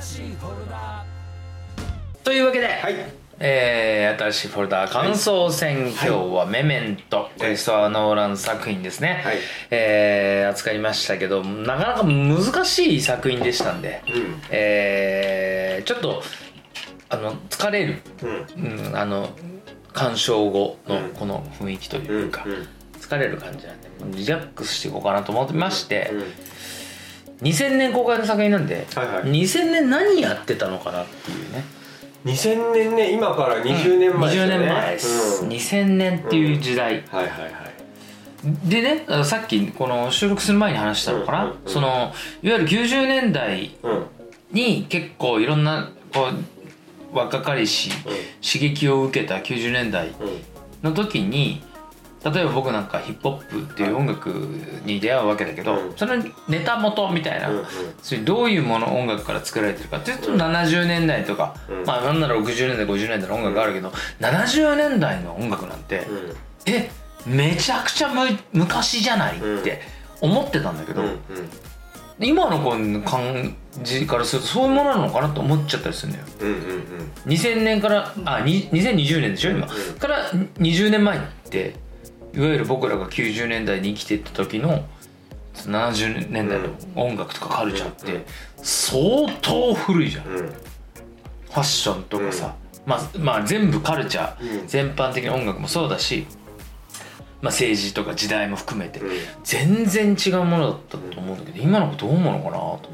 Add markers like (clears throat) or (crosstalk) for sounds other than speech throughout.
新しいフォルダというわけで、はい。えー新しいフォルダ感想戦、今日は「メメント」クリストファー・ノーラン作品ですね、はい。えー扱いましたけどなかなか難しい作品でしたんで、うん。えーちょっとあの疲れる、うん。うん、あの鑑賞後のうんこの雰囲気とうんいうか、うん疲れる感じなんでリラックスしていこうかなと思ってまして、うん2000年公開の作品なんで、はいはい。2000年何やってたのかなっていうね。2000年ね今から20年前ですよね。20年前です、うん。2000年っていう時代、はいはいはい。でねさっきこの収録する前に話したのかな、うんうんうんそのいわゆる90年代うん。に結構いろんなこう若かりし刺激を受けた90年代うん。の時に例えば僕なんかヒップホップっていう音楽に出会うわけだけど、うん。そのネタ元みたいな、うんうん。それどういうもの音楽から作られてるかっていうと70年代とか、うん。まあなんなら60年代50年代の音楽があるけど、70年代の音楽なんて、うん。えめちゃくちゃむ昔じゃないって思ってたんだけど、うん今の子の感じからするとそういうものなのかなと思っちゃったりするんだよ。うんうんうん。2000年からあに2020年でしょ今、うんから20年前っていわゆる僕らが90年代に生きてた時の70年代の音楽とかカルチャーって相当古いじゃん。ファッションとかさ、まあ、まあ全部カルチャー、うん。全般的な音楽もそうだし、まあ、政治とか時代も含めてうん。全然違うものだったと思うんだけど今の子どう思うのかなと思って。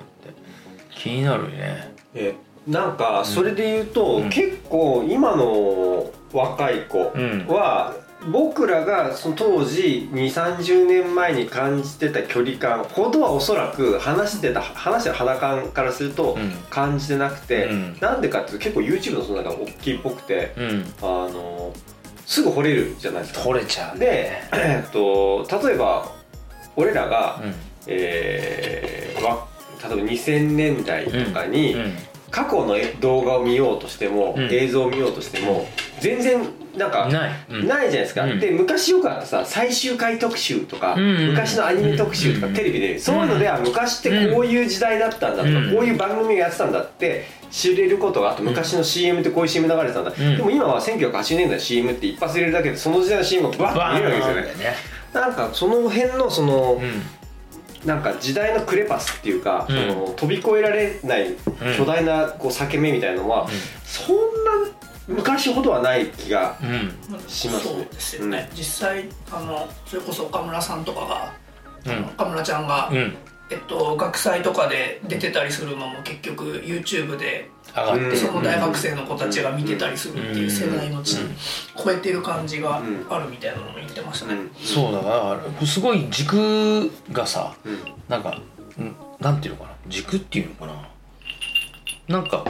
気になるよね。えなんかそれで言うと、うん。結構今の若い子うん。は、僕らがその当時2 3 0年前に感じてた距離感ほどはおそらく話してた話してた肌感からするとうん。感じてなくて、うん。なんでかっていうと結構 YouTube のその中大きいっぽくてうん。あのすぐ掘れるじゃないですか。取れちゃうで、えっと、例えば俺らが、うん。えーわ例えば2000年代とかに、うん。過去の動画を見ようとしても、うん。映像を見ようとしても全然なんかない、うん。ないじゃないですか、うん。で昔よくあったさ最終回特集とか、うん。昔のアニメ特集とか、うん。テレビで。そういうのでは昔ってこういう時代だったんだとか、うん。こういう番組がやってたんだって知れることがあと昔の CM ってこういう CM 流れてたんだ、ん。でも今は1980年代の CM って一発入れるだけでその時代の CM がバッバと見えるわけですよね。ね。なんかその辺のその、うん。なんか時代のクレパスっていうか、うん。その飛び越えられない巨大なこう裂け目みたいなのは、そんな昔ほどはない気がうんしますね。そうですよね、実際あのそれこそ岡村さんとかが、うん。岡村ちゃんが、うん。えっと、学祭とかで出てたりするのも結局 YouTube で上がって。るうんその大学生の子たちが見てたりするっていう世代のちうん。超えてる感じがうん。あるみたいなのも言ってましたね、そうだからすごい軸がさうん。なんかんなんていうのかな。軸っていうのかな。なんか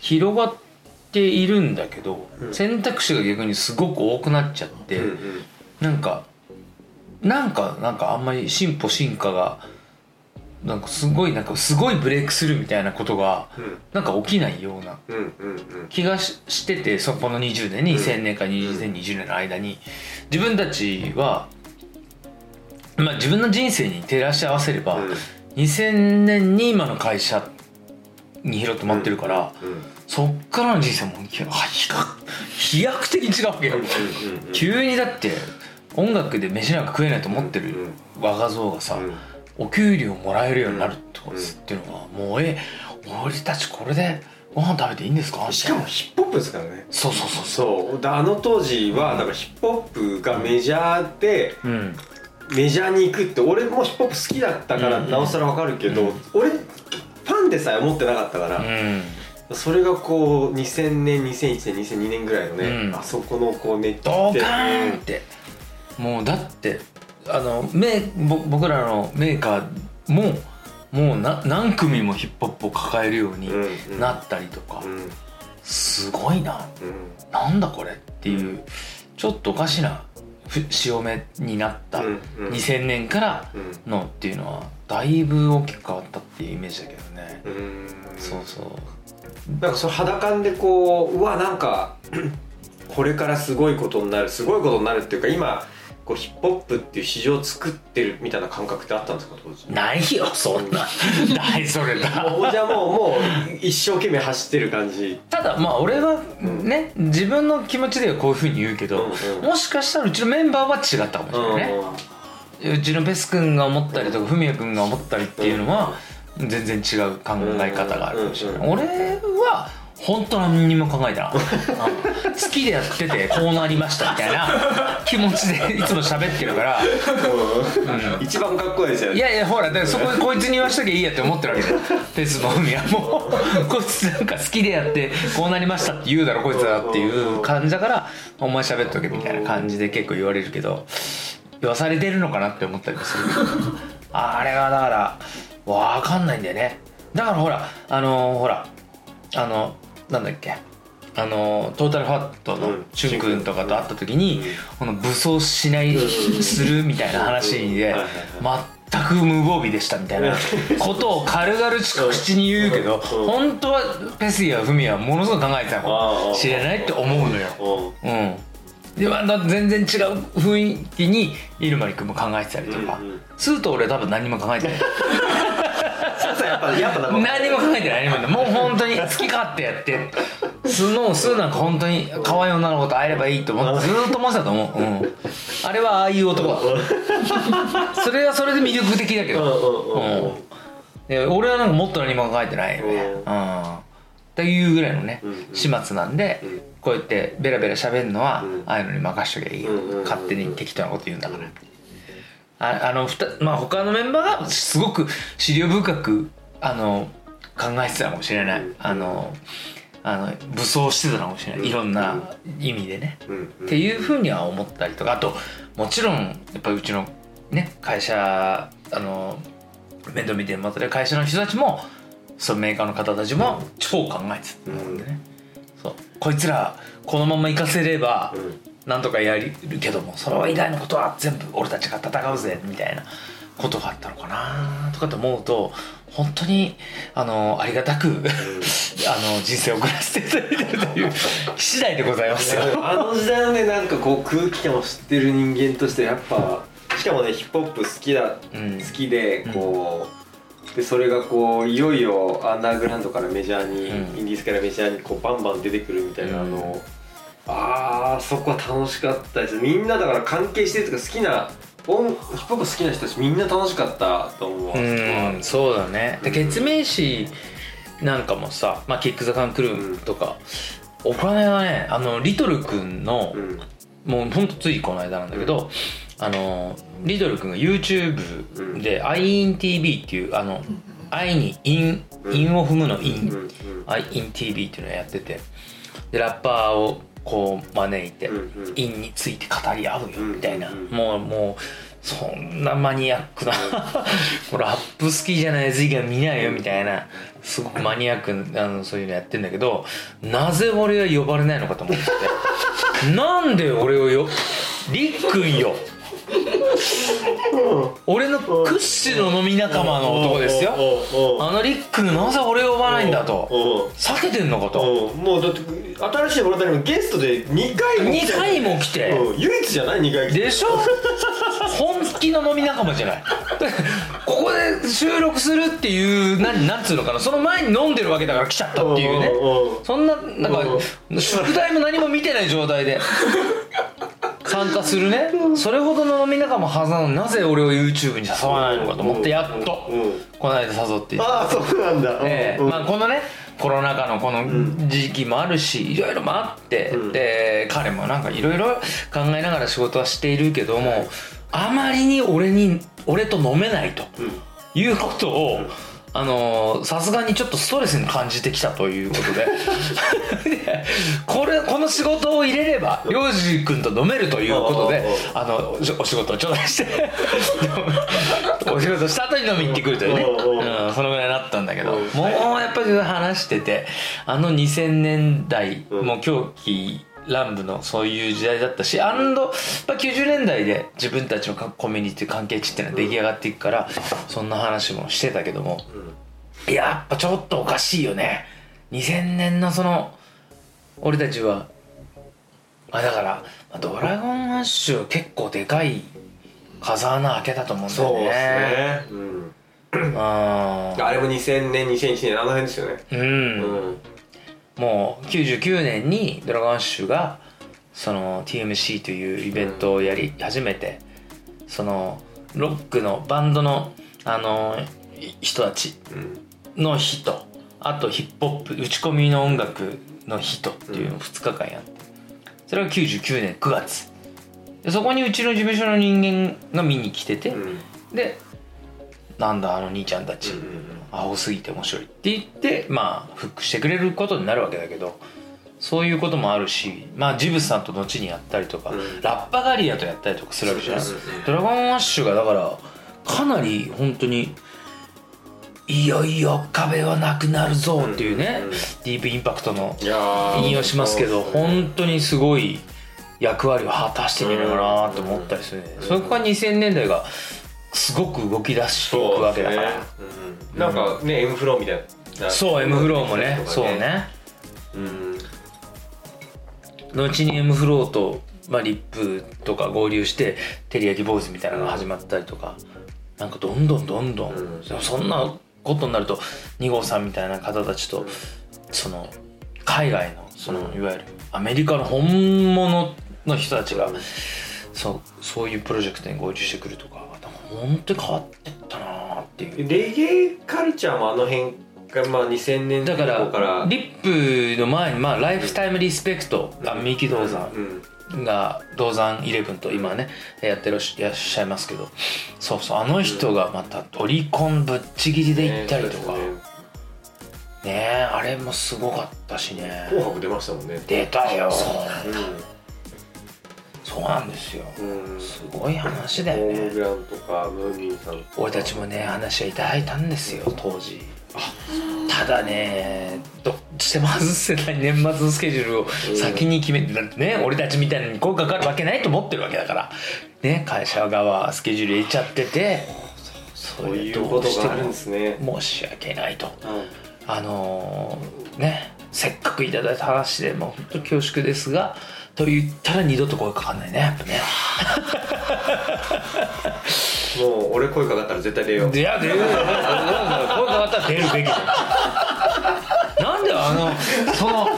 広がっているんだけど、うん。選択肢が逆にすごく多くなっちゃって、うんうん。なんかなんかなんかあんまり進歩進化がなんかすごいなんかすごいブレイクスルーみたいなことがうん。なんか起きないようなうんうんうん。気がししててそこの20年2000年から2020年の間に。自分たちは、まあ、自分の人生に照らし合わせれば、2000年に今の会社に拾ってもらってるから、そっからの人生も飛躍的に違うわけよ、急にだって音楽で飯なんか食えないと思ってる若造がさ、お給料もらえるようになるとかっていうのはもうえ俺たちこれでご飯食べていいんですか？しかもヒップホップですからね。そうそうそうそそう。だあの当時はだからヒップホップがメジャーでううん。メジャーに行くって俺もヒップホップ好きだったからうん。なおさらわかるけど、うん。俺ファンでさえ思ってなかったから、うんそれがこう2000年2001年2002年ぐらいのね、うん。あそこのこう熱気ってドカーンって。もうだってあのメぼ僕らのメーカーももうな何組もヒップホップを抱えるようにうんうん。なったりとか、うん。うんすごいな。なんだこれっていうちょっとおかしなふ潮目になったうんうん。2000年からうん。のっていうのはだいぶ大きく変わったっていうイメージだけどね、うん。そうそうなんかその肌感でこううわなんか (clears throat) これからすごいことになるすごいことになるっていうか今こうヒップホップっていう市場を作ってるみたいな感覚ってあったんですか？当時ないよそんな。(laughs) ないそれだ。もうじゃあもうもう一生懸命走ってる感じ。ただまあ俺はね、自分の気持ちではこういうふうに言うけど、うんうん。もしかしたらうちのメンバーは違ったかもしれないね、うちのベス君が思ったりとかフミヤ君が思ったりっていうのは全然違う考え方があるかもしれない、俺は本当何にも考えてなかった。うん好きでやっててこうなりましたみたいな気持ちでいつも喋ってるから。うん。一番かっこいいですよね。いやいやほらだからそここいつに言わしときゃいいやって思ってるわけで。ペスの海はも。う (laughs) こいつなんか好きでやってこうなりましたって言うだろこいつはっていう感じだからお前喋っとけみたいな感じで結構言われるけど言わされてるのかなって思ったりもする。あれはだからわかんないんだよね。だからほらあのほらあのなんだっけ。あのトータルファットのうん。チュン君とかと会った時に、この武装しないするみたいな話で全く無防備でしたみたいな (laughs) ことを軽々しく口に言うけどうん。本当はペスやフミはものすごく考えてたかもしれないって思うのよ。うんうん。でまた全然違う雰囲気にイルマリ君も考えてたりとか。すると俺多分何も考えてないやっぱやっぱなんか。何も考えてない何ももう本当に (laughs) 好き勝手やって。スノースーなんか本当に可愛い女の子と会えればいいと思ってずーっと思ってたと思う、うん、あれはああいう男だ。(laughs) それはそれで魅力的だけうんど、うん俺はなんかもっと何も考えてないよね。ううん。っていうぐらいのね始末なんで、うん。こうやってベラベラ喋るのは、うん。ああいうのに任しときゃいいよ、勝手に適当なこと言うんだからああのふたまあ他のメンバーがすごく資料深くあの考えてたかもしれない、うん。あのあの武装してたかもしれない、うん。いろんな意味でね、うん。っていうふうには思ったりとか。あともちろんやっぱりうちのね会社あの面倒見てもらってる会社の人たちもそのメーカーの方たちも超考えてたと思うんでね、そう。こいつらこのまま行かせればうん。なんとかやるけどもそれ以外のことは全部俺たちが戦うぜ。みたいなことがあったのかなとかって思うと本当にあのありがたく、(laughs) あの人生を送らせていただいてるという (laughs) 次第でございますよ。あの時代のねなんかこう空気感を知ってる人間としてやっぱしかもねヒップホップ好きだ、うん。好きでこう、でそれがこういよいよアンダーグラウンドからメジャーに、うん。インディーズからメジャーにこうバンバン出てくるみたいなうん。の、あーそこは楽しかったです。みんなだから関係してるとか好きなップホップ好きな人たちみんな楽しかったと思うわ。うんそうだね。でうん決命詞なんかもさ、まあ、キック・ザ・カン・クルーとか、お金はねあのリトル君の、うん。もうほんとついこの間なんだけど、あのリトル君が YouTube で「IINTV」っていうあの「愛に韻韻を踏むの韻」うんアイイン TV っていうのをやってて。でラッパーをこう招いてうんうん。インについて語り合うよみたいな、もうもうそんなマニアックなこれラップ好きじゃないやつ以外見ないよみたいな。すごくマニアックなあのそういうのやってんだけどなぜ俺は呼ばれないのかと思ってて。(laughs) なんで俺をよりっくんよ俺の屈指の飲み仲間の男ですよ。あのりっくんなぜ俺を呼ばないんだと。避けてんのかと。うん。もうだって新しい俺たちもゲストで2回も来2て。回も来てうん。唯一じゃない？2回来て。でしょ？(laughs) 本気の飲み仲間じゃない。でここで収録するっていう何なんつうのかな。その前に飲んでるわけだから来ちゃったっていうね。そんななんか宿題も何も見てない状態で参加するね。それほどの飲み仲間はずなのになぜ俺を YouTube に誘わないのかと思ってやっとうん。うんこの間誘ってああそうなんだ。ええ。うん。まあこのねコロナ禍のこの時期もあるしいろいろもあって、うん。で彼もなんかいろいろ考えながら仕事はしているけどもあまりに俺に俺と飲めないとうん。いうことを、あのーさすがにちょっとストレスに感じてきたということで。で (laughs) これこの仕事を入れれば涼次君と飲めるということであのおお仕事を頂戴して (laughs) お仕事した後に飲み行ってくるというね、うん、そのぐらいになったんだけど。うんもうやっぱり話しててあの2000年代うん。もう狂気乱舞のそういう時代だったしアンド、まあ、90年代で自分たちのコミュニティ関係値っていうのは出来上がっていくからそんな話もしてたけども。やっぱちょっとおかしいよね。2000年のその俺たちはあだからまあドラゴンアッシュ結構でかい風穴開けたと思うんだよね。そうですね、うん、ああれも2000年2001年あの辺ですよね。うん、うんもう99年にドラゴンアッシュがその TMC というイベントをやり始めて、そのロックのバンドのあのい人たちうんの日とあとヒップホップ打ち込みの音楽の日とっていうのを2日間やってそれが99年9月。でそこにうちの事務所の人間が見に来てて、うん。でなんだあの兄ちゃんたち、青すぎて面白いって言ってまあフックしてくれることになるわけだけどそういうこともあるしまあジブスさんと後にやったりとか、うん。ラッパガリアとやったりとかするわけじゃない、うんうんうんドラゴンアッシュがだからかなり本当にいよいよ壁はなくなるぞっていうね、うんうん。ディープインパクトの引用しますけど本当にすごい役割を果たしてるのかなと思ったりするね、それから2000年代がすごく動き出していくわけだから。うん。なんかね M フローみたいな。そう M フローもねそうね。うん。後に M フローと、まあ、リップとか合流して照り焼き坊主みたいなのが始まったりとか、なんかどんどんどんどん、うん。そんなことになると2号さんみたいな方たちと、その海外のその、うん。いわゆるアメリカの本物の人たちが、うん。そうそういうプロジェクトに合流してくるとか本当に変わってったなーっていう。レゲエカルチャーもあの辺がまあ2000年だから後から。リップの前に、まあ、ライフタイムリスペクトが三木道山うん。が銅山イレブンと今ねやってらっしらっしゃいますけど。そうそうあの人がまたオリコンぶっちぎりで行ったりとか。ねねえあれもすごかったしね。紅白出ましたもんね。出たよ。うそうなんですよ。んうん。すごい話だよームグランとかムーミンさん。とか俺たちもね話はいただいたんですよ当時。ただねどっちでも外せない年末のスケジュールを先に決めてだってね俺たちみたいに声かかるわけないと思ってるわけだから。ね会社側はスケジュール入れちゃってて。そそういうことがあるんですね。申し訳ないと。うんあのーねせっかくいただいた話でもう本当恐縮ですがと言ったら二度と声かかんないねやっぱね。もう俺声かかったら絶対出よう。いや出る声かかったら出るべきだよ。なんであのその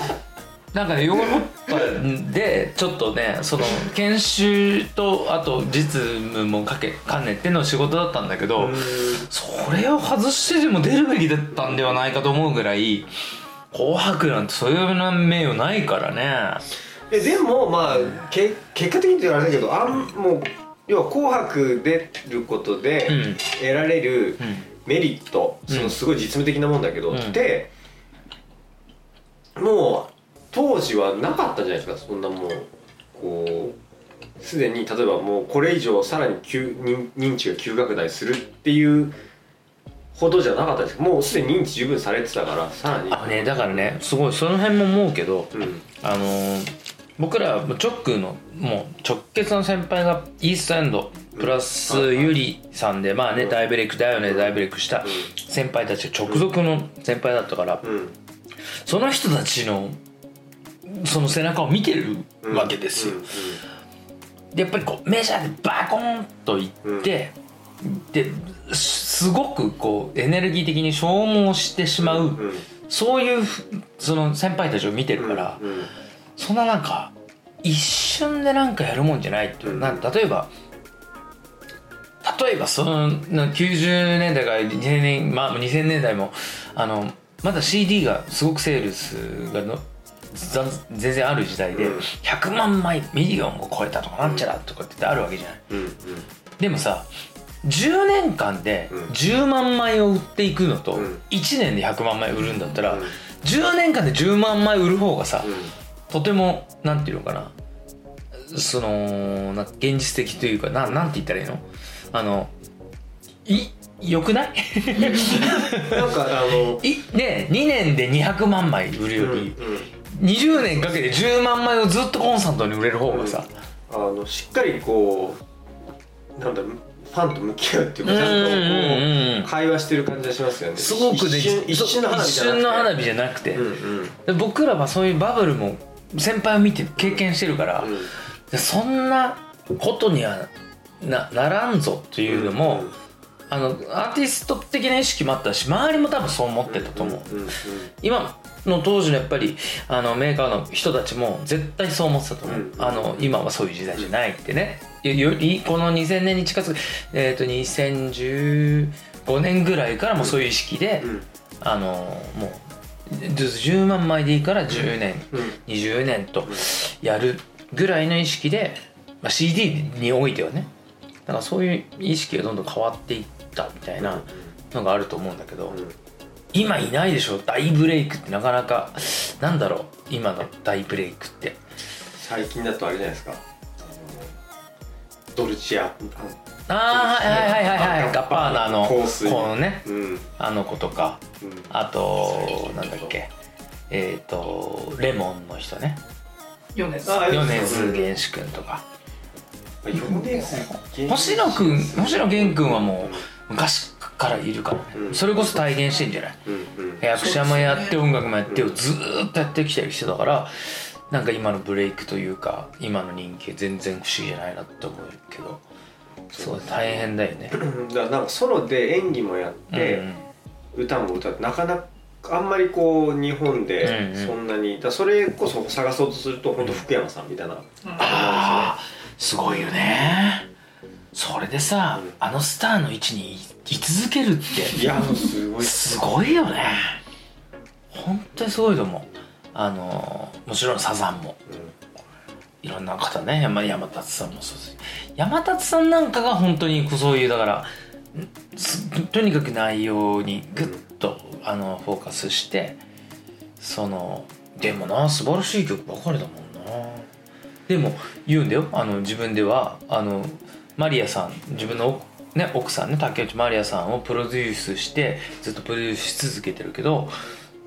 なんかねヨーロッパでちょっとねその研修とあと実務もかけ兼ねての仕事だったんだけど、うん。それを外してでも出るべきだったんではないかと思うぐらい「紅白」なんてそういうな名誉ないからねえでもまあけ結果的にって言われたけどあんもう要は「紅白」出ることでうん。得られるうん。メリット、うん。そのすごい実務的なもんだけど、うん。ってもう当時はなかったじゃないですかそんなもうこうすでに例えばもうこれ以上さらに急認認知が急拡大するっていうほどじゃなかったです。けどもうすでに認知十分されてたからさらに。あのねだからねすごいその辺も思うけどうん。あのー僕らもう直のもう直結の先輩がイーストエンドプラスうんユリさんでまあねうん。大ブレイクだよね大ブレイクした先輩たちが直属の先輩だったからうん。その人たちのその背中を見てるうん。わけですよ。うん。でやっぱりこうメジャーでバコンといってですごくこうエネルギー的に消耗してしまうそういうふその先輩たちを見てるから、うんそんななんか一瞬でなんかやるもんじゃないっていう、うんなん例えば例えばそのな90年代から2000年,、まあ、2000年代もあのまだ CD がすごくセールスがのざ全然ある時代で、うん。100万枚ミリオンを超えたとかなんちゃらとかってあるわけじゃない。うんうん。でもさ10年間でうん。10万枚を売っていくのとうん。1年で100万枚売るんだったら、うん。10年間で10万枚売る方がさ、うんとてもなんていうのかな。そのな現実的というかななんて言ったらいいの？あのいよくない？(laughs) なんかあのいね2年で200万枚売るより、20年かけて10万枚をずっとコンスタントに売れる方がさ、あのしっかりこうなんだろうファンと向き合うっていうかちゃんと会話してる感じがしますよね。すごくね一瞬一瞬の花火じゃなくて。僕らはそういうバブルも先輩を見て経験してるから、うん。でそんなことにはなならんぞというのも、あのアーティスト的な意識もあったし周りも多分そう思ってたと思う、うんうん今の当時のやっぱりあのメーカーの人たちも絶対そう思ってたと思う、うんあの今はそういう時代じゃないってね。よよりこの2000年に近づく、えー、と2015年ぐらいからもそういう意識で、うん。あのもう10万枚でいいから10年、うん。20年とやるぐらいの意識で、まあ、CD においてはね。だからそういう意識がどんどん変わっていったみたいなのがあると思うんだけど、うん。今いないでしょ？大ブレイクってなかなかなんだろう？今の大ブレイクって。最近だとあれじゃないですか。ドルチアああはいはいはいはいはい。ガッパーナの香水。このねうん。うんあの子とか。あとなんだっけ。えっ、とレモンの人ね。米津。玄師君とか。米津星野くん星野源君はもう昔からいるからね、うん。それこそ体現してんじゃない？うんうん。役者もやって音楽もやってをずーっとやってきてる人だからなんか今のブレイクというか今の人気全然不思議じゃないなって思うけどそう大変だよね。だからなんかソロで演技もやって、歌も歌ってなかなかあんまりこう日本でうんうん。そんなに、だからそれこそ探そうとすると本当福山さんみたいな、うん。ああすごいよね。それでさ、うん。あのスターの位置に居続けるっていやすごい。すごいよね。本当にすごいと思う。あのもちろんサザンもいろんな方ね山山達さんもそうです。山達さんなんかが本当にそういうだからとにかく内容にグッとあのフォーカスしてそのでもな素晴らしい曲ばかりだもんな。でも言うんだよ。あの自分ではあのマリアさん自分の、ね、奥さんね竹内マリアさんをプロデュースしてずっとプロデュースし続けてるけど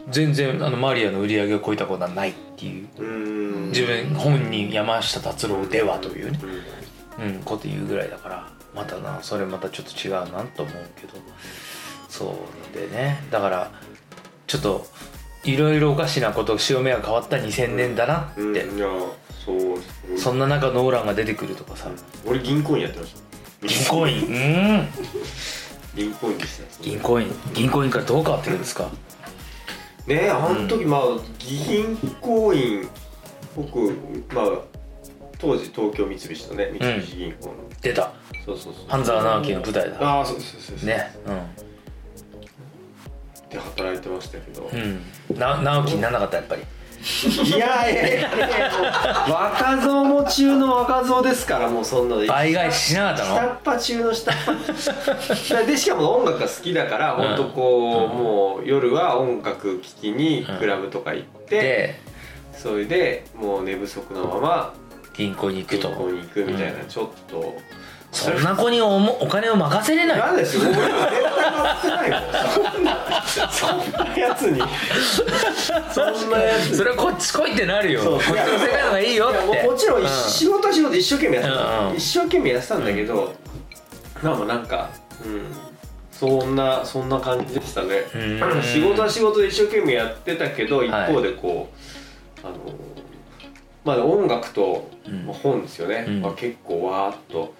全然あのマリアの売り上げを超えたことはないっていう。うん。自分本人山下達郎ではというね、うん。うん、こと言うぐらいだからまたなそれまたちょっと違うなと思うけど。そうでね。だからちょっといろいろおかしなこと潮目が変わった2000年だなって、うんいやそうそんな中ノーランが出てくるとかさ。俺銀行員やってました。銀行員？うん。(laughs) 銀行員でした。銀行員銀行員からどう変わってくるんですか？ねあの時、まあ銀行員僕まあ当時東京三菱とね三菱銀行の、出た。そうそうそう。半沢直樹の舞台だ。ああそうそうそうそう。ねで働いてましたけど、うん。うんな直樹にならなかったやっぱりいやいやいや若造も中の若造ですからもうそんなの。倍返ししなかった下のっ端中の下っ端。でしかも音楽が好きだからうん。本当こう、もう夜は音楽聴きにクラブとか行って、でそれでもう寝不足のまま銀行に行くと。銀行に行くみたいな、うん。ちょっとそんな子におもお金を任せれない。なんですよ。俺そんなやつに。そんなやつそれはこっち来いってなるよ。こっちの世界の方がいいよって。もちろんうん。仕事は仕事一生懸命やってた、一生懸命やってたんだけど、なんかなんかうん。そんなそんな感じでしたね。うん。仕事は仕事で一生懸命やってたけど一方でこう、あのまあ音楽と、本ですよね、うん。まあ、結構わーっと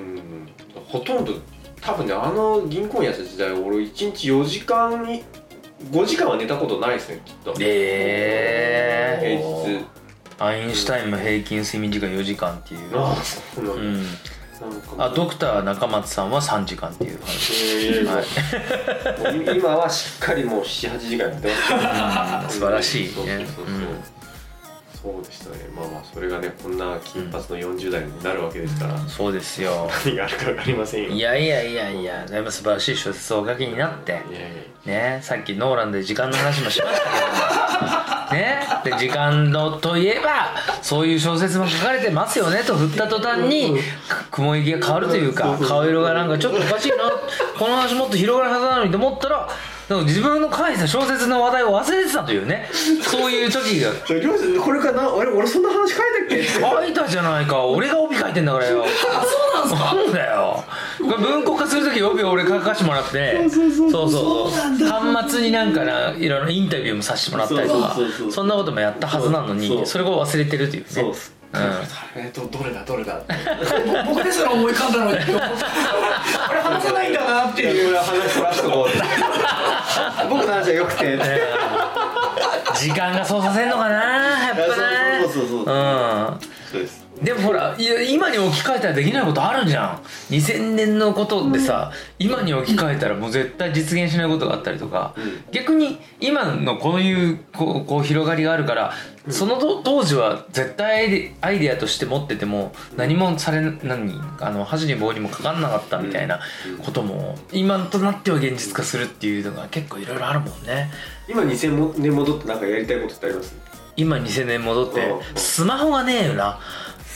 うん。ほとんど多分ねあの銀行にやってた時代俺1日4時間に5時間は寝たことないですねきっと。え平日。ー、アインシュタインも平均睡眠時間4時間っていう。ああそうなんだ、うん。あドクター中松さんは3時間っていう話。えー。はい。(laughs) 今はしっかりもう78時間やってます。素晴らしいね。そうそうそうそう、うんそうでしたね。まあまあそれがねこんな金髪の40代になるわけですから、そうですよ。何があるか分かりませんよ。いやいやいやいやでも素晴らしい小説をお書きになって。いやいやねさっきノーランで時間の話もしましたけどねで時間のといえばそういう小説も書かれてますよねと振った途端に雲行きが変わるというか顔色がなんかちょっとおかしいな。この話もっと広がるはずなのにと思ったらでも自分の書いた小説の話題を忘れてたというね。(laughs) そういう時が。これからな？俺俺そんな話書いたっけ？書いたじゃないか。俺が帯書いてんだからよ。(laughs) あそうなんですか？なんだよ。文庫化する時帯を俺書かしてもらって。そうそうそう端末になんかないろいろインタビューもさせてもらったりとか。そうそうそうそんなこともやったはずなのそうにそれを忘れてるというね。そううん。えっとどれだどれだ僕ですら思い浮かんだのに。(laughs) これ話せないんだなっていう話そらしとこうって (laughs) 僕の話はよくて。時間がそうさせんのかなやっぱねそうそうそうそうそう。ですうんでもほらいや今に置き換えたらできないことあるじゃん。2000年のことでさ、今に置き換えたらもう絶対実現しないことがあったりとか、うん。逆に今のこういうこうこう広がりがあるから、そのと当時は絶対アイデアイデアとして持ってても何もされ何あの箸に棒にもかかんなかったみたいなことも今となっては現実化するっていうのが結構いろいろあるもんね。今2000年戻ってなんかやりたいことってあります？今2000年戻ってうん。スマホがねえよな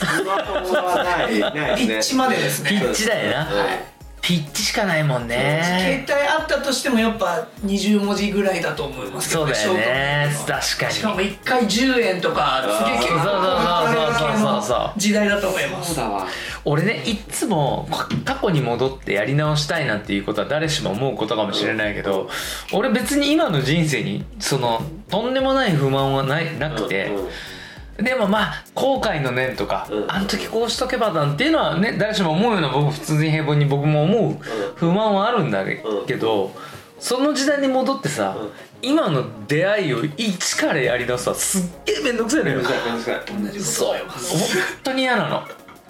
ないないピッチまでですね。ピッチだよな。はいピッチしかないもん携ね帯あったとしてもやっぱ20文字ぐらいだと思いますけどそうだよね。確かに。しかも1回10円とかすげえ結構そうそうそうそうそう。そう時代だと思います。そうだわ。俺ねいっつも過去に戻ってやり直したいなんていうことは誰しも思うことかもしれないけど俺別に今の人生にそのとんでもない不満はないなくて、うんうんでもまあ後悔の念とか、うん。あの時こうしとけばなんていうのはね誰しも思うような僕普通に平凡に僕も思う不満はあるんだけど、その時代に戻ってさ、うん。今の出会いを一からやり直すのはすっげえ面倒くさいのよ。そう本当に嫌なの。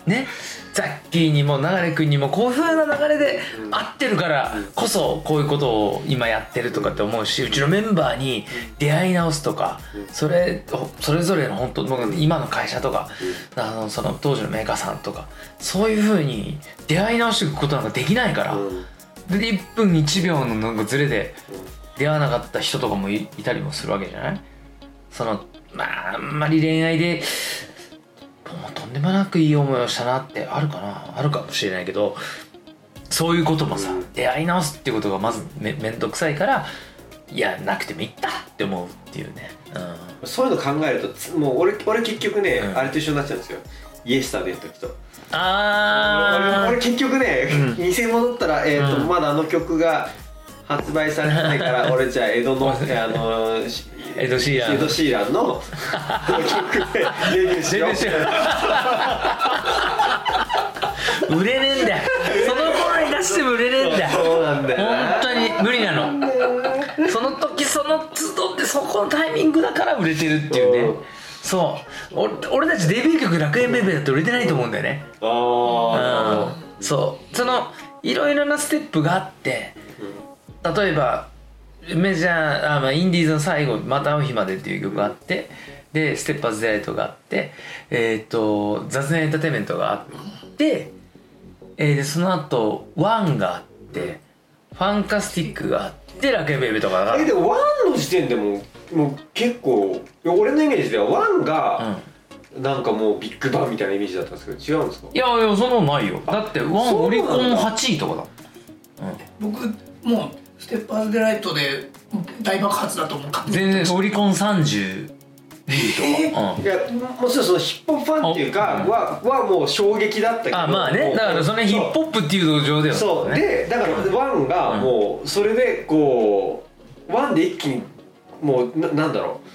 ねザッキーにも流れ君にもこういう風な流れで合ってるからこそこういうことを今やってるとかって思うしうちのメンバーに出会い直すとかそれそれぞれの本当僕今の会社とかあのその当時のメーカーさんとかそういう風に出会い直していくことなんかできないからうん。で1分1秒のなんかズレで出会わなかった人とかもいいたりもするわけじゃない？そのまああんまり恋愛ででもなくいい思いをしたなってあるかな。あるかもしれないけどそういうこともさ、うん。出会い直すっていうことがまずめめんどくさいからいやなくてもいいかって思うっていうね、うそういうの考えるとつもう俺俺結局ね、うん。あれと一緒になっちゃうんですよ。イエスタデイの時と。ん、あ俺俺結局ね、うん。2000戻ったら、えーとうん。まだあの曲が発売されてから (laughs) 俺じゃあ江戸のあのしエド・シーラン。エド・シーランの曲でデビューしよう。(laughs) 売れねえんだよ。その頃に出しても売れねえんだよ。そうなんだよな。本当に無理なの。その時その都度でそこのタイミングだから売れてるっていうね。うんそう。俺俺たちデビュー曲「楽園ベイベー」だと売れてないと思うんだよね。ああそう。そのいろいろなステップがあって例えばメジャーあ、まあ、インディーズの最後「また会う日まで」っていう曲があってで「 STEPPER'S DELIGHT」があってえっ、と雑念エンターテインメントがあって、えーでその後 One があって FUNKASTIC があって楽園ベイベーとかが。えでも One の時点でももう結構いや俺のイメージでは One がうん。なんかもうビッグバンみたいなイメージだったんですけど違うんですか？いやいやそんなのないよ。だって One オリコン8位とかだ僕もうステッパーズデライトで大爆発だと思う。全然オリコン30位とか、うん。いやもちろんそのヒップホップファンっていうかうん。ははもう衝撃だったけど。あまあね。だからそのヒップホップっていう土壌ではそう。ねでだからワンがもうそれでこうワンで一気にもうななんだろう。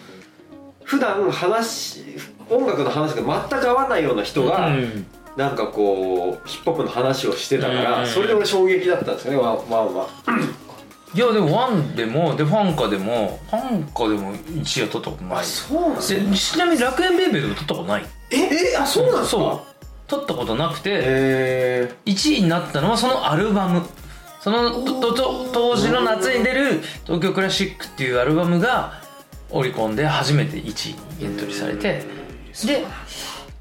普段話音楽の話が全く合わないような人が、うん。なんかこうヒップホップの話をしてたから、うん。それで俺衝撃だったんですよねワンワンはいやでもワンでもでファンカでもファンカでも1位は取ったことない。そうなんでちなみに楽園ベイベーでも取ったことない。ええあそうなんですそう。か取ったことなくてへ1位になったのはそのアルバム。そのととと当時の夏に出る「東京クラシック」っていうアルバムがオリコンで初めて1位にエントリーされてで、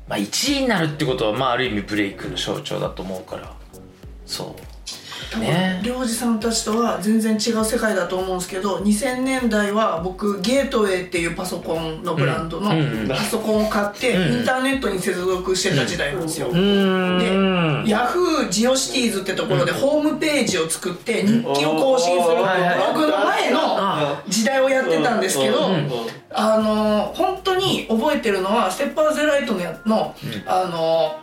まあ、1位になるってことは、まあ、ある意味ブレイクの象徴だと思うから。そうね。領事さんたちとは全然違う世界だと思うんですけど2000年代は僕ゲートウェイっていうパソコンのブランドのパソコンを買ってうん。インターネットに接続してた時代なんですよ、うーん。ヤフージオシティーズってところでホームページを作って日記を更新するブログの前のあ時代をやってたんですけど、うん。あの本当に覚えてるのはステッパーズライトのやの、あの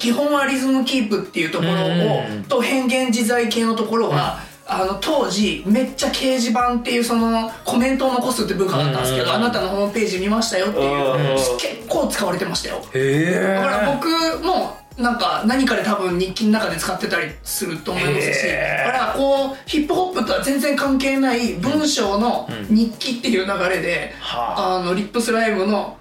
基本はリズムキープっていうところをうん。と変幻自在系のところは、あの当時めっちゃ掲示板っていうそのコメントを残すって文化があったんですけど、うん。あなたのホームページ見ましたよっていう、うん。結構使われてましたよ。へだからえ僕もなんか何かで多分日記の中で使ってたりすると思いますしだからこうヒップホップとは全然関係ない文章の日記っていう流れで、はあのリップスライムの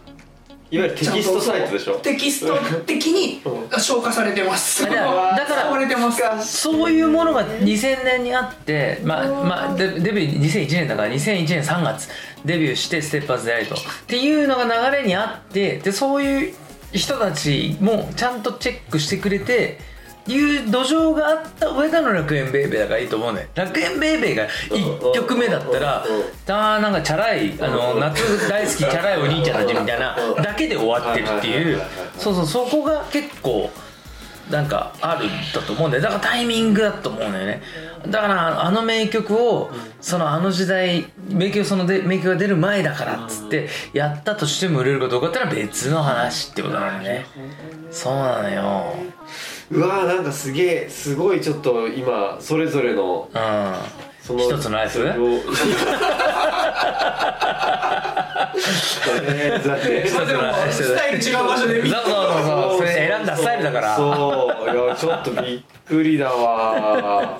いわゆるテキストサイトでしょ？テキスト的に消化されてます。だから (laughs) そういうものが2000年にあって、まあまあ、デデビュー2001年だから2001年3月デビューして「ステップアズデライト」っていうのが流れにあってでそういう人たちもちゃんとチェックしてくれていう土壌があった上での楽園ベイベーだからいいと思うね。楽園ベイベーが1曲目だったらあーなんかチャラいあの夏大好きチャラいお兄ちゃんたちみたいなだけで終わってるっていうそうそうそこが結構なんかあるんだと思うんだよ。だからタイミングだと思うんだよね。だからあの名曲をそのあの時代名曲そので名曲が出る前だからっつってやったとしても売れるかどうかってのは別の話ってことなのね。そうなのようわーなんかすげえすごいちょっと今それぞれのうん。その一つのライフそれを。(laughs) えーだって。一つのでもスタイル違う場所で見そうそうそう。そうそれ選んだスタイルだから。そう。いやちょっとびっくりだわ。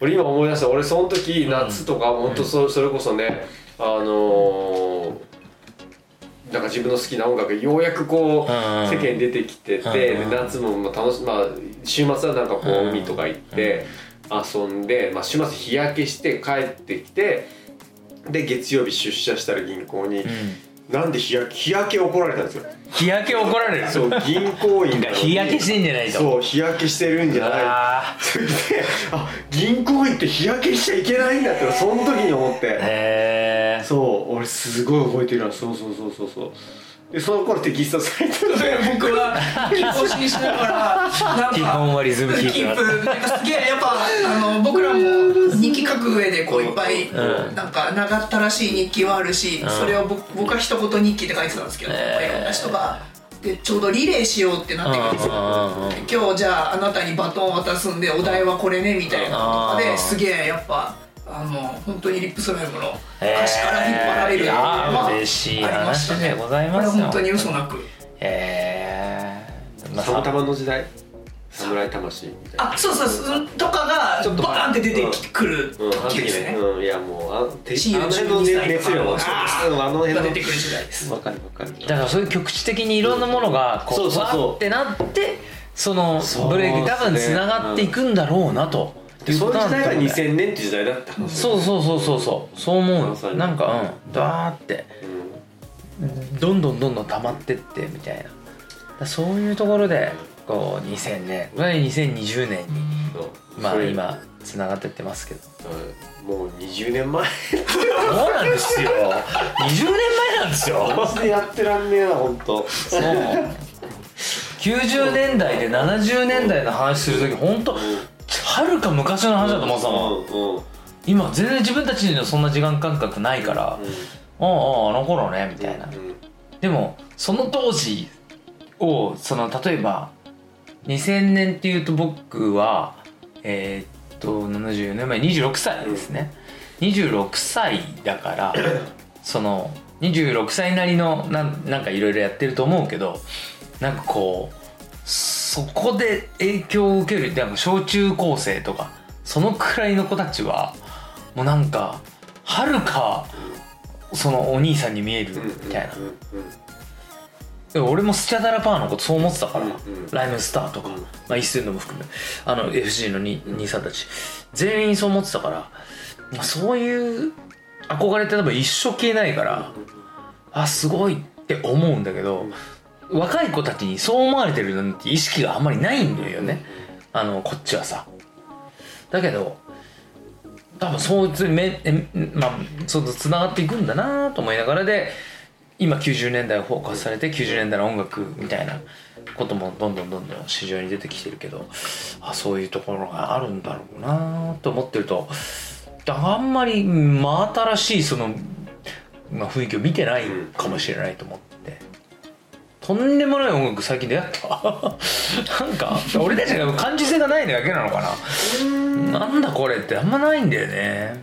俺今思い出した。俺その時夏とか本当そそれこそねあのーなんか自分の好きな音楽がようやくこう世間に出てきてて夏もまあ楽しまあ週末はなんかこう海とか行って遊んでまあ週末日焼けして帰ってきてで月曜日出社したら銀行にうん。なんで日焼け日焼け怒られたんですよ。日焼け怒られる？そう銀行員なのに日焼けしてんじゃないと。そう日焼けしてるんじゃない？あ銀行員って日焼けしちゃいけないんだってその時に思って。ーへえそう俺すごい覚えてるなそうそうそうそうそう。でその頃テキストサイトで僕は更新しながらなん基か本はリズムキープ。キープ。なんかすげえやっぱあの僕らも日記書く上でこういっぱいうん。なんか長ったらしい日記はあるしん。それを僕僕は一言日記って書いてたんですけどへー。いろんな人がでちょうどリレーしようってなってくるんですよ。今日じゃああなたにバトンを渡すんでお題はこれねみたいなのとかですげえやっぱあの本当にリップスライムのへー。歌詞から引っ張られるいやーは嬉しいありましたね。話でございますよ。これ本当に嘘なく。へえまあたまたまの時代？侍魂みたいな。あそうそうそう。とかがちょっとバーンって出てくる時時ですね。ね、うん、いやもうあの辺の12歳熱量とかあの辺のが出てくる時代です。わかるわかる。だからそういう局地的にいろんなものがこそううそうそう。わーってなってそのそうブレーキ多分つながっていくんだろうなとでその時代が2000 2000年って時代だったそうそうそうそうそう。そう思うなんかうん。ダーって。うん。どんどんどんどん溜まってってみたいな。そういうところでこう2000年これ2020年にまあ今つながってってますけど。うんもう20年前。そうなんですよ。20年前なんですよ。マジでやってらんねえな本当そう。90年代で70年代の話する時本当はるか昔の話だと思ってたもん。うんうん。今全然自分たちのそんな時間感覚ないから、あああああの頃ねみたいな、でもその当時をその例えば2000年っていうと僕はえーっと74年前26歳ですね、26歳だから (coughs) その26歳なりのなんなんかいろいろやってると思うけどなんかこうそこで影響を受けるなんか小中高生とかそのくらいの子たちはもうなんかはるかそのお兄さんに見えるみたいな、俺もスチャダラパーのことそう思ってたから、うんうんライムスターとか、うん。まあ、一斉のも含めあの FG のに兄さんたち。全員そう思ってたから、まあ、そういう憧れって多分一生消えないからあすごいって思うんだけど、若い子たちにそう思われてるなんて意識があんまりないんだよね、あのこっちはさ。だけど多分そういうめえまあそうつながっていくんだなと思いながらで今90年代をフォーカスされて90年代の音楽みたいなこともどんどんどんどん市場に出てきてるけどあそういうところがあるんだろうなと思ってるとあんまり真新しいその、まあ、雰囲気を見てないかもしれないと思って。とんでもない音楽最近出会った。(laughs) なんか俺たちが感受性がないだけなのかな。なんだこれってあんまないんだよね。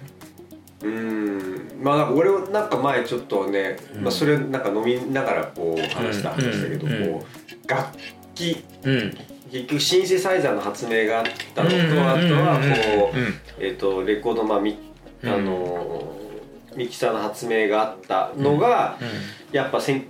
うん。まあなんか俺はなんか前ちょっとね、まあ、それなんか飲みながらこう話した話したけど、うんうんこう楽器。うん。結局シンセサイザーの発明があったのと、うんあとはこう、うんえっ、とレコードまあミ,、うん。あのーミキサーの発明があったのが、やっぱせん、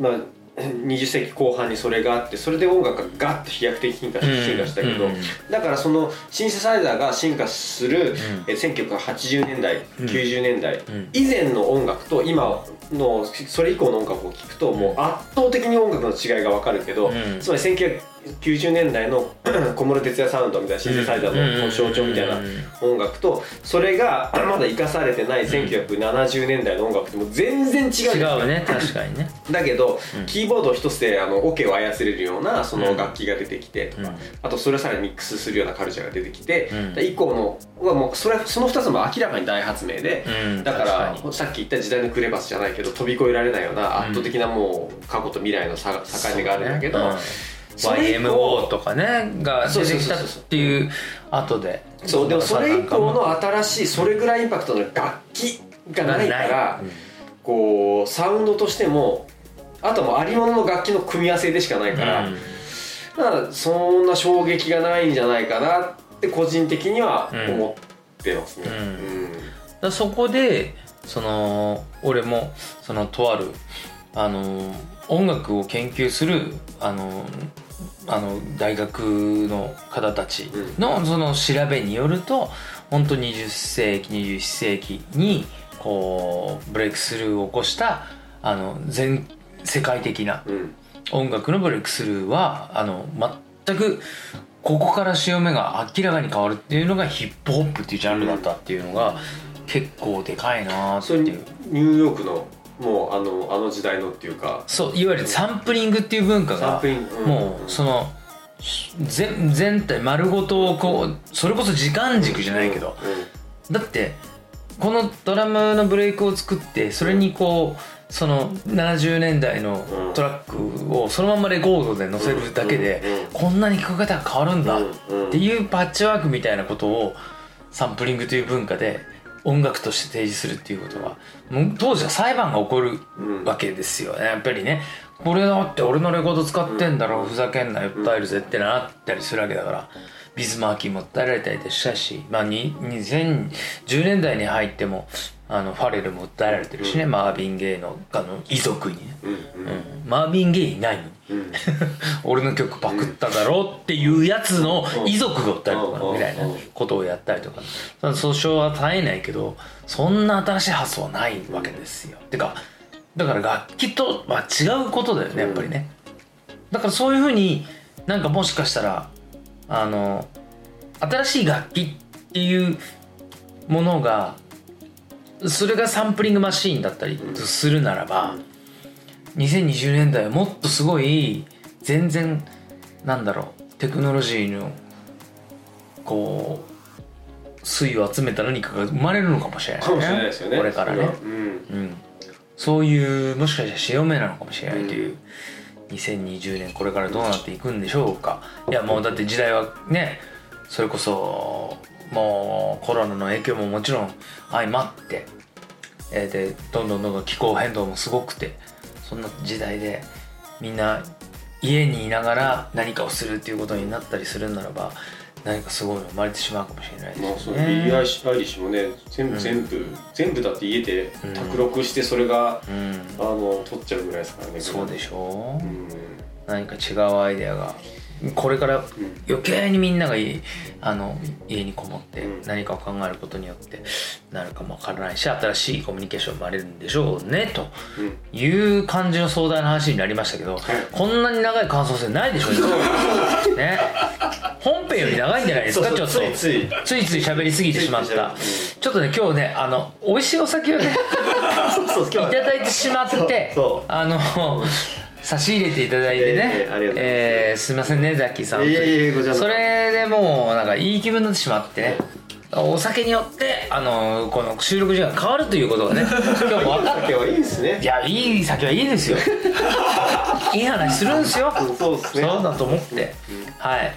まあ、20世紀後半にそれがあってそれで音楽がガッと飛躍的に進化したけど、うんだからそのシンセサイザーが進化する、ん。え1980年代、うん。90年代、ん。以前の音楽と今のそれ以降の音楽を聴くともう圧倒的に音楽の違いが分かるけど、うん。つまり1990年代の (clears throat) 小室哲哉サウンドみたいなシンセサイザーの象徴みたいな音楽とそれが (clears throat) まだ生かされてない1970年代の音楽ってもう全然違う。違うね。確かにね。だけど、うん。キーボード一つであのオケを操れるようなその楽器が出てきてとか、うん。あとそれをさらにミックスするようなカルチャーが出てきて、以降のはもうそれその2つも明らかに大発明で、うん。だからさっき言った時代のクレバスじゃないけど飛び越えられないような圧倒的なもう過去と未来の境目があるんだけど、YMO とかねが出てきたっていう後で。そうでもそれ以降のの新しいそれぐらいインパクトの楽器がないからこうサウンドとしてもあとはもうありものの楽器の組み合わせでしかないから、うん。だからそんな衝撃がないんじゃないかなって個人的には思ってますね。うん。うん。だそこでその俺もそのとあるあの音楽を研究するあのあの大学の方たちのその調べによると本当20世紀21世紀にこうブレイクスルーを起こしたあの全世界的なうん。音楽のブレイクスルーはあの全くここから潮目が明らかに変わるっていうのがヒップホップっていうジャンルだったっていうのが結構でかいなってそれニいうューヨークのもうあのあの時代のっていうか。そういわゆるサンプリングっていう文化がもうその全全体丸ごとこうそれこそ時間軸じゃないけど。だってこのドラムのブレイクを作ってそれにこうその70年代のトラックをそのままレコードで載せるだけでうん。こんなに聴き方が変わるんだっうん。ていうパッチワークみたいなことをサンプリングという文化で音楽として提示するっていうことは当時は裁判が起こるうん。わけですよね。やっぱりね。これだって俺のレコード使ってんだろふざけんなよ訴えるぜってなったりするわけだからビズマーキーも訴えられたりしたし、まあ、に2010年代に入ってもあのファレルも訴えられてるしね、マービン・ゲイのあの遺族にね、うんうん。うん、マービン・ゲイいないの。にうん。(laughs) 俺の曲パクっただろうっていうやつの遺族が訴えるとかうんみたいなことをやったりとか。訴訟は絶えないけどそんな新しい発想はないわけですよ。てかだから楽器とは違うことだよねやっぱりね。だからそういうふうになんかもしかしたらあの新しい楽器っていうものがそれがサンプリングマシーンだったりするならば、2020年代はもっとすごい全然なんだろうテクノロジーのこう粋を集めた何かが生まれるのかもしれない、かもしれないですよね。これからね。うん。うん、そういうもしかしたら潮目なのかもしれないという、2020年これからどうなっていくんでしょうか。いやもうだって時代はねそれこそもうコロナの影響ももちろん相まって、えーでどんどんどんどん気候変動もすごくてそんな時代でみんな家にいながら何かをするっていうことになったりするならば何かすごいの生まれてしまうかもしれないまあそうですよね。ビリー・アイリッシュもね全部、全部全部だって家でうん。卓録してそれが、うん。あの獲っちゃうぐらいですからねそうでしょう、うん。何か違うアイデアがこれから余計にみんながいあの家にこもってうん。何かを考えることによってなるかもわからないし新しいコミュニケーション生まれるんでしょうねとうん。いう感じの壮大な話になりましたけど、こんなに長い感想戦ないでしょう (laughs) ね。本編より長いんじゃないですかちょっと。ついつい。喋りすぎてしまった。ちょっとね今日ねあの美味しいお酒をね (laughs) いただいてしまってあの差し入れていただいてね、えーす。いませんねザッキーさんいえいえいえこちらこそそれでもうなんかいい気分になってしまってね。お酒によってあのこの収録時間が変わるということがね今日も分かっ (laughs) 酒はいいですね。いやいい酒はいいですよいい話するんすよ。うんそうですね。そうだと思って、はい。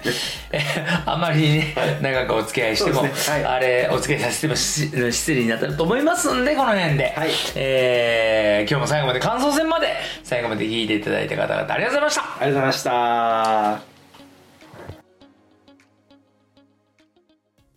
え (laughs) あまりね、長くお付き合いしても、ね。はい。あれお付き合いさせてもし失礼になったと思いますんでこの辺で、はい。えー今日も最後まで感想戦まで最後まで聞いていただいた方々ありがとうございました。ありがとうございました